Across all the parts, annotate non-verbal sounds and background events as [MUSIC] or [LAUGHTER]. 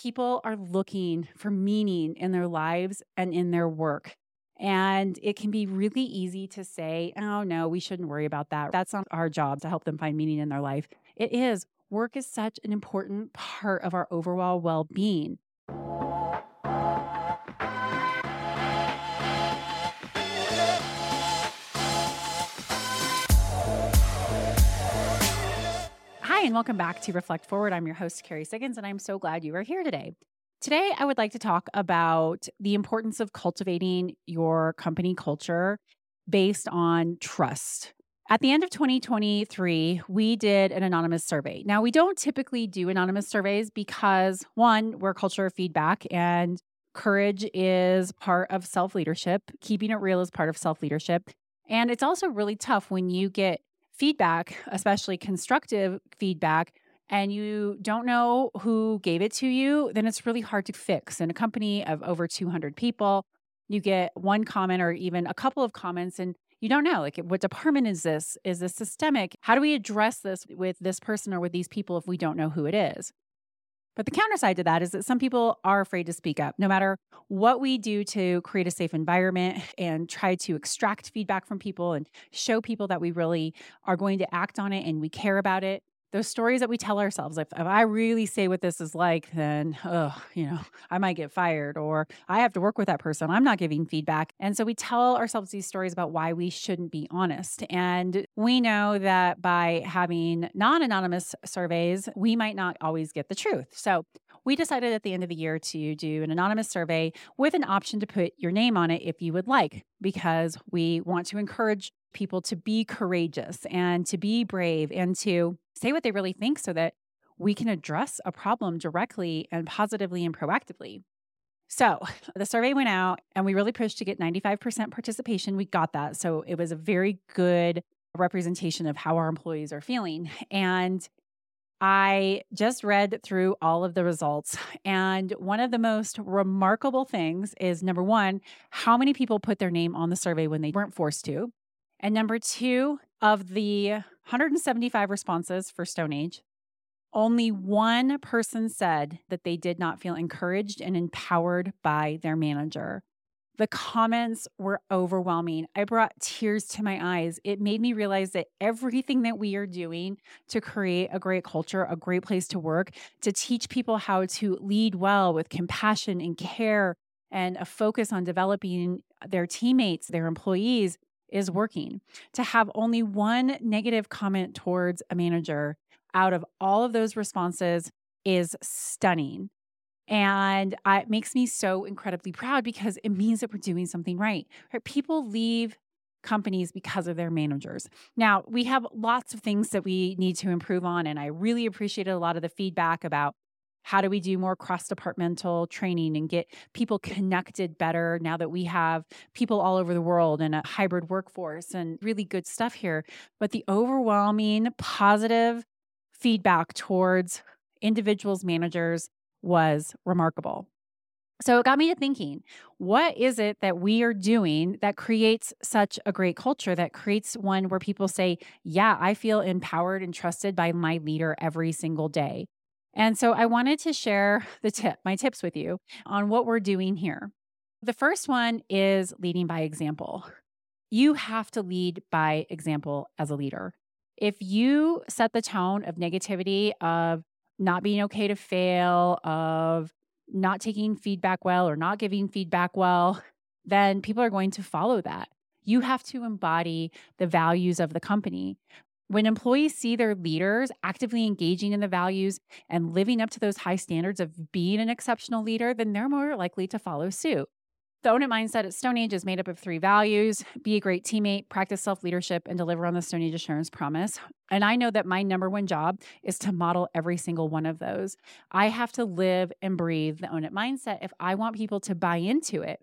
people are looking for meaning in their lives and in their work. And it can be really easy to say, oh, no, we shouldn't worry about that. That's not our job to help them find meaning in their life. It is. Work is such an important part of our overall well being. Hi, and welcome back to Reflect Forward. I'm your host, Kerry Siggins, and I'm so glad you are here today. Today, I would like to talk about the importance of cultivating your company culture based on trust. At the end of 2023, we did an anonymous survey. Now, we don't typically do anonymous surveys because, one, we're culture feedback and courage is part of self leadership. Keeping it real is part of self leadership. And it's also really tough when you get feedback, especially constructive feedback, and you don't know who gave it to you, then it's really hard to fix. In a company of over 200 people, you get one comment or even a couple of comments, and you don't know like what department is this? Is this systemic? How do we address this with this person or with these people if we don't know who it is? But the counter side to that is that some people are afraid to speak up. No matter what we do to create a safe environment [SIGHS] and try to extract feedback from people and show people that we really are going to act on it and we care about it, those stories that we tell ourselves if, if i really say what this is like then oh you know [LAUGHS] i might get fired or i have to work with that person. I'm not giving feedback. And so we tell ourselves these stories about why we shouldn't be honest. And we know that by having non-anonymous surveys we might not always get the truth. So we decided at the end of the year to do an anonymous survey with an option to put your name on it if you would like, because we want to encourage people to be courageous and to be brave and to say what they really think so that we can address a problem directly and positively and proactively. So [LAUGHS] the survey went out and we really pushed to get 95% participation. We got that. So it was a very good representation of how our employees are feeling. And I just read through all of the results. And one of the most remarkable things is number one, how many people put their name on the survey when they weren't forced to? And number two, of the 175 responses for StoneAge, only one person said that they did not feel encouraged and empowered by their manager. The comments were overwhelming. I brought tears to my eyes. It made me realize that everything that we are doing to create a great culture, a great place to work, to teach people how to lead well with compassion and care and a focus on developing their teammates, their employees, is working. To have only one negative comment towards a manager out of all of those responses is stunning. And it makes me so incredibly proud because it means that we're doing something right. right. People leave companies because of their managers. Now, we have lots of things that we need to improve on. And I really appreciated a lot of the feedback about how do we do more cross departmental training and get people connected better now that we have people all over the world and a hybrid workforce and really good stuff here? But the overwhelming positive feedback towards individuals, managers was remarkable. So it got me to thinking, what is it that we are doing that creates such a great culture, that creates one where people say, Yeah, I feel empowered and trusted by my leader every single day? And so I wanted to share [LAUGHS] the tip, my tips with you on what we're doing here. The first one is leading by example. You have to lead by example as a leader. If you set the tone of negativity, of not being okay to fail, of not taking feedback well or not giving feedback well, then people are going to follow that. You have to embody the values of the company. When employees see their leaders actively engaging in the values and living up to those high standards of being an exceptional leader, then they're more likely to follow suit. The Own It mindset at StoneAge is made up of three values be a great teammate, practice self leadership, and deliver on the StoneAge Assurance Promise. And I know that my number one job is to model every single one of those. I have to live and breathe the Own It mindset if I want people to buy into it.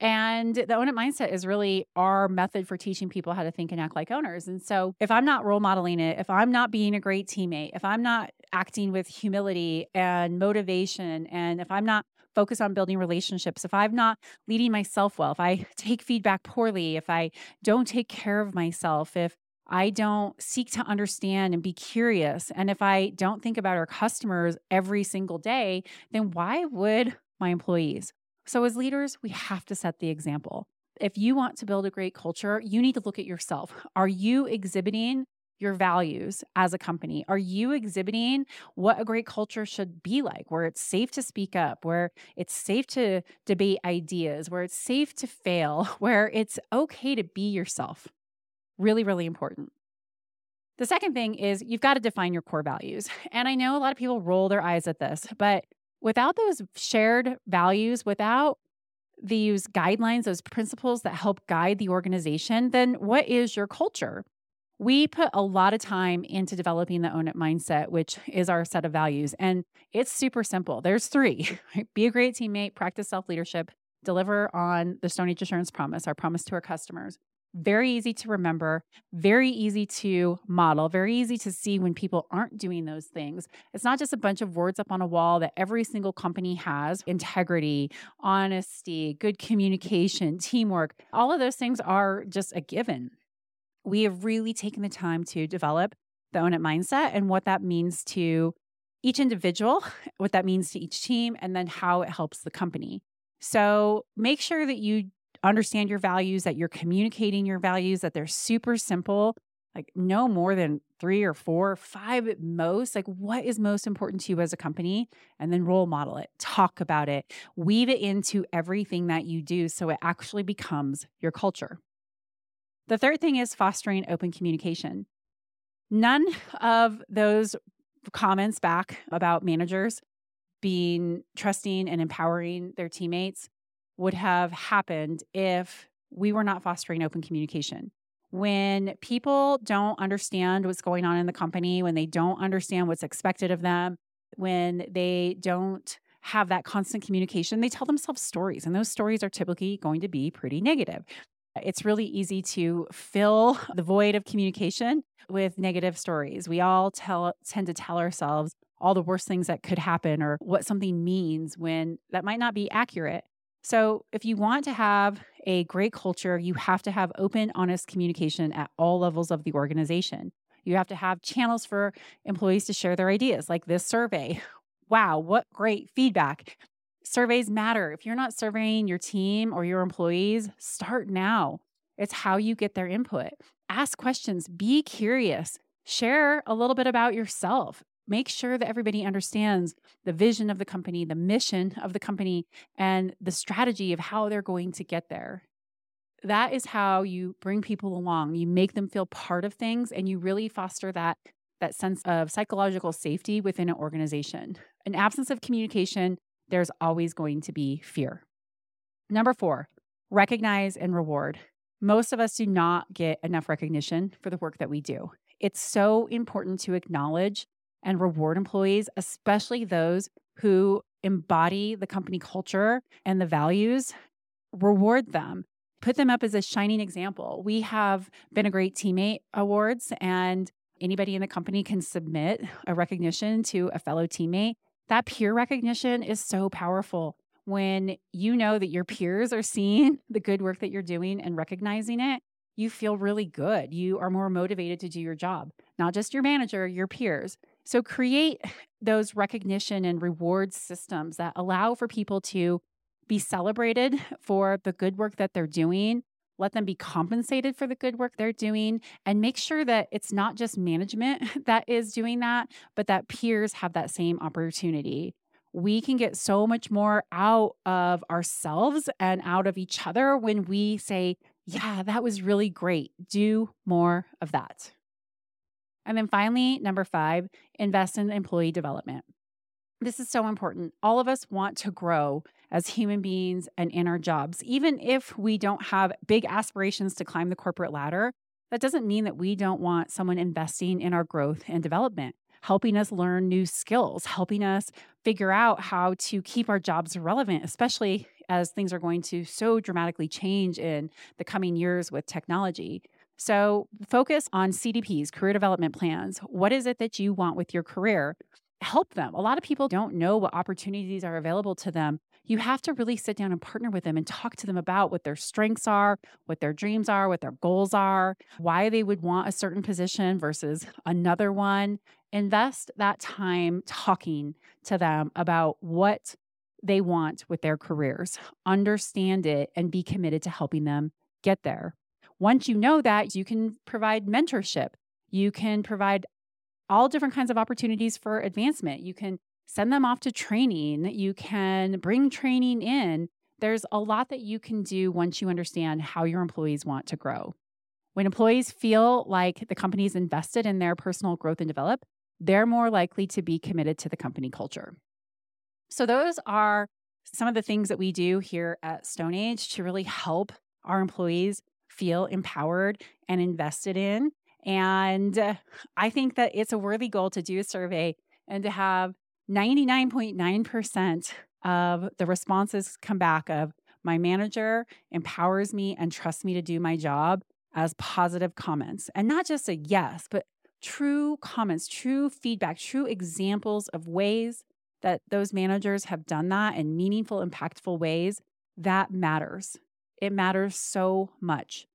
And the own it mindset is really our method for teaching people how to think and act like owners. And so if I'm not role modeling it, if I'm not being a great teammate, if I'm not acting with humility and motivation, and if I'm not focused on building relationships, if I'm not leading myself well, if I take feedback poorly, if I don't take care of myself, if I don't seek to understand and be curious, and if I don't think about our customers every single day, then why would my employees? So, as leaders, we have to set the example. If you want to build a great culture, you need to look at yourself. Are you exhibiting your values as a company? Are you exhibiting what a great culture should be like, where it's safe to speak up, where it's safe to debate ideas, where it's safe to fail, [LAUGHS] where it's okay to be yourself? Really, really important. The second thing is you've got to define your core values. And I know a lot of people roll their eyes at this, but without those shared values, without these guidelines, those principles that help guide the organization, then what is your culture? We put a lot of time into developing the Own It mindset, which is our set of values. And it's super simple. There's three [LAUGHS] be a great teammate, practice self leadership, deliver on the StoneAge Assurance promise, our promise to our customers. Very easy to remember, very easy to model, very easy to see when people aren't doing those things. It's not just a bunch of words up on a wall that every single company has integrity, honesty, good communication, teamwork. All of those things are just a given. We have really taken the time to develop the Own It mindset and what that means to each individual, [LAUGHS] what that means to each team, and then how it helps the company. So make sure that you understand your values, that you're communicating your values, that they're super simple, like no more than three or four, five at most. Like, what is most important to you as a company? And then role model it, talk about it, weave it into everything that you do so it actually becomes your culture. The third thing is fostering open communication. None of those comments back about managers being trusting and empowering their teammates would have happened if we were not fostering open communication. When people don't understand what's going on in the company, when they don't understand what's expected of them, when they don't have that constant communication, they tell themselves stories, and those stories are typically going to be pretty negative. It's really easy to fill [LAUGHS] the void of communication with negative stories. We all tell, tend to tell ourselves all the worst things that could happen or what something means when that might not be accurate. So, if you want to have a great culture, you have to have open, honest communication at all levels of the organization. You have to have channels for employees to share their ideas, like this survey. Wow, what great feedback. Surveys matter. If you're not surveying your team or your employees, start now. It's how you get their input. Ask questions, be curious, share a little bit about yourself make sure that everybody understands the vision of the company, the mission of the company, and the strategy of how they're going to get there. That is how you bring people along. You make them feel part of things and you really foster that that sense of psychological safety within an organization. An absence of communication, there's always going to be fear. Number 4, recognize and reward. Most of us do not get enough recognition for the work that we do. It's so important to acknowledge and reward employees, especially those who embody the company culture and the values, reward them. Put them up as a shining example. We have been a great teammate awards, and anybody in the company can submit a recognition to a fellow teammate. That peer recognition is so powerful when you know that your peers are seeing [LAUGHS] the good work that you're doing and recognizing it. You feel really good. You are more motivated to do your job, not just your manager, your peers. So create those recognition and reward systems that allow for people to be celebrated for the good work that they're doing. Let them be compensated for the good work they're doing and make sure that it's not just management [LAUGHS] that is doing that, but that peers have that same opportunity. We can get so much more out of ourselves and out of each other when we say, Yeah, that was really great. Do more of that. And then finally, number five, invest in employee development. This is so important. All of us want to grow as human beings and in our jobs. Even if we don't have big aspirations to climb the corporate ladder, that doesn't mean that we don't want someone investing in our growth and development, helping us learn new skills, helping us figure out how to keep our jobs relevant, especially as things are going to so dramatically change in the coming years with technology. So focus on CDPs, career development plans. What is it that you want with your career? help them. A lot of people don't know what opportunities are available to them. You have to really sit down and partner with them and talk to them about what their strengths are, what their dreams are, what their goals are, why they would want a certain position versus another one. Invest that time talking to them about what they want with their careers. Understand it and be committed to helping them get there. Once you know that, you can provide mentorship. You can provide all different kinds of opportunities for advancement. You can send them off to training. You can bring training in. There's a lot that you can do once you understand how your employees want to grow. When employees feel like the company is invested in their personal growth and develop, they're more likely to be committed to the company culture. So, those are some of the things that we do here at StoneAge to really help our employees feel empowered and invested in. And uh, I think that it's a worthy goal to do a survey and to have 99.9% of the responses come back of my manager empowers me and trusts me to do my job as positive comments. And not just a yes, but true comments, true feedback, true examples of ways that those managers have done that in meaningful, impactful ways. That matters. It matters so much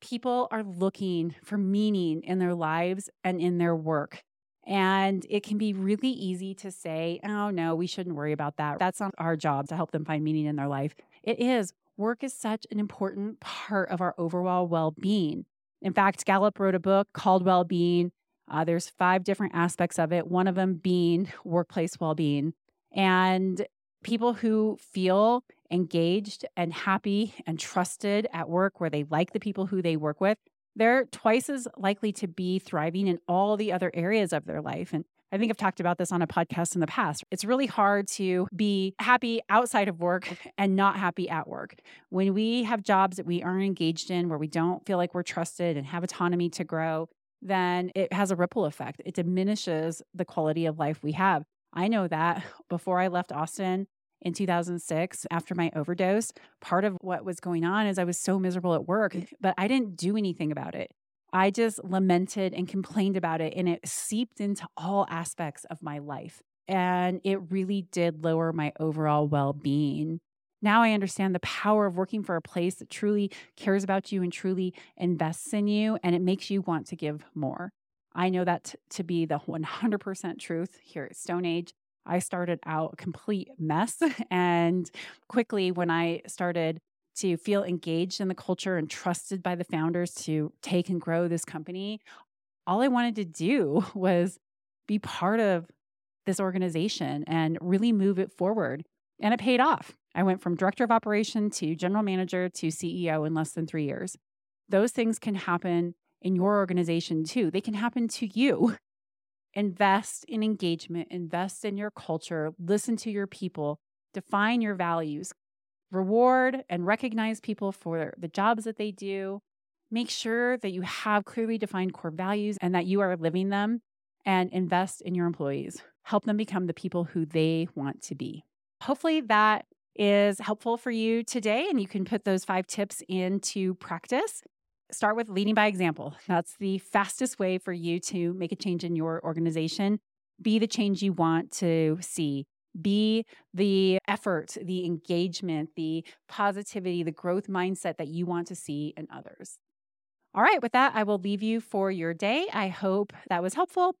people are looking for meaning in their lives and in their work. And it can be really easy to say, oh, no, we shouldn't worry about that. That's not our job to help them find meaning in their life. It is. Work is such an important part of our overall well being. In fact, Gallup wrote a book called Well Being. Uh, there's five different aspects of it, one of them being workplace well being. And people who feel engaged and happy and trusted at work, where they like the people who they work with, they're twice as likely to be thriving in all the other areas of their life. And I think I've talked about this on a podcast in the past. It's really hard to be happy outside of work [LAUGHS] and not happy at work. When we have jobs that we aren't engaged in, where we don't feel like we're trusted and have autonomy to grow, then it has a ripple effect. It diminishes the quality of life we have. I know that before I left Austin, in 2006 after my overdose, part of what was going on is I was so miserable at work, mm. but I didn't do anything about it. I just lamented and complained about it, and it seeped into all aspects of my life. And it really did lower my overall well being. Now I understand the power of working for a place that truly cares about you and truly invests in you, and it makes you want to give more. I know that t- to be the 100% truth here at StoneAge. I started out a complete mess. [LAUGHS] And quickly, when I started to feel engaged in the culture and trusted by the founders to take and grow this company, all I wanted to do [LAUGHS] was be part of this organization and really move it forward. And it paid off. I went from director of operation to general manager to CEO in less than three years. Those things can happen in your organization too. They can happen to you. Invest in engagement, invest in your culture, listen to your people, define your values, reward and recognize people for the jobs that they do. Make sure that you have clearly defined core values and that you are living them and invest in your employees. Help them become the people who they want to be. Hopefully, that is helpful for you today, and you can put those five tips into practice start with leading by example. That's the fastest way for you to make a change in your organization. Be the change you want to see. Be the effort, the engagement, the positivity, the growth mindset that you want to see in others. All right, with that, I will leave you for your day. I hope that was helpful.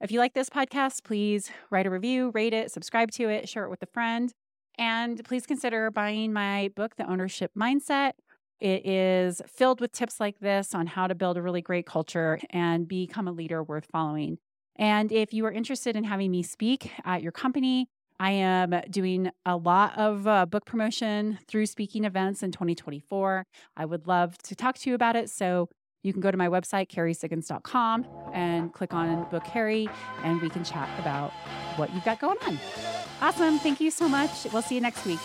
If you like this podcast, please write a review, rate it, subscribe to it, share it with a friend. And please consider buying my book, The Ownership Mindset. It is filled with tips like this on how to build a really great culture and become a leader worth following. And if you are interested in having me speak at your company, I am doing a lot of uh, book promotion through speaking events in 2024. I would love to talk to you about it. So you can go to my website, kerrysiggins.com, and click on Book Kerry, and we can chat about what you've got going on. Awesome. Thank you so much. We'll see you next week.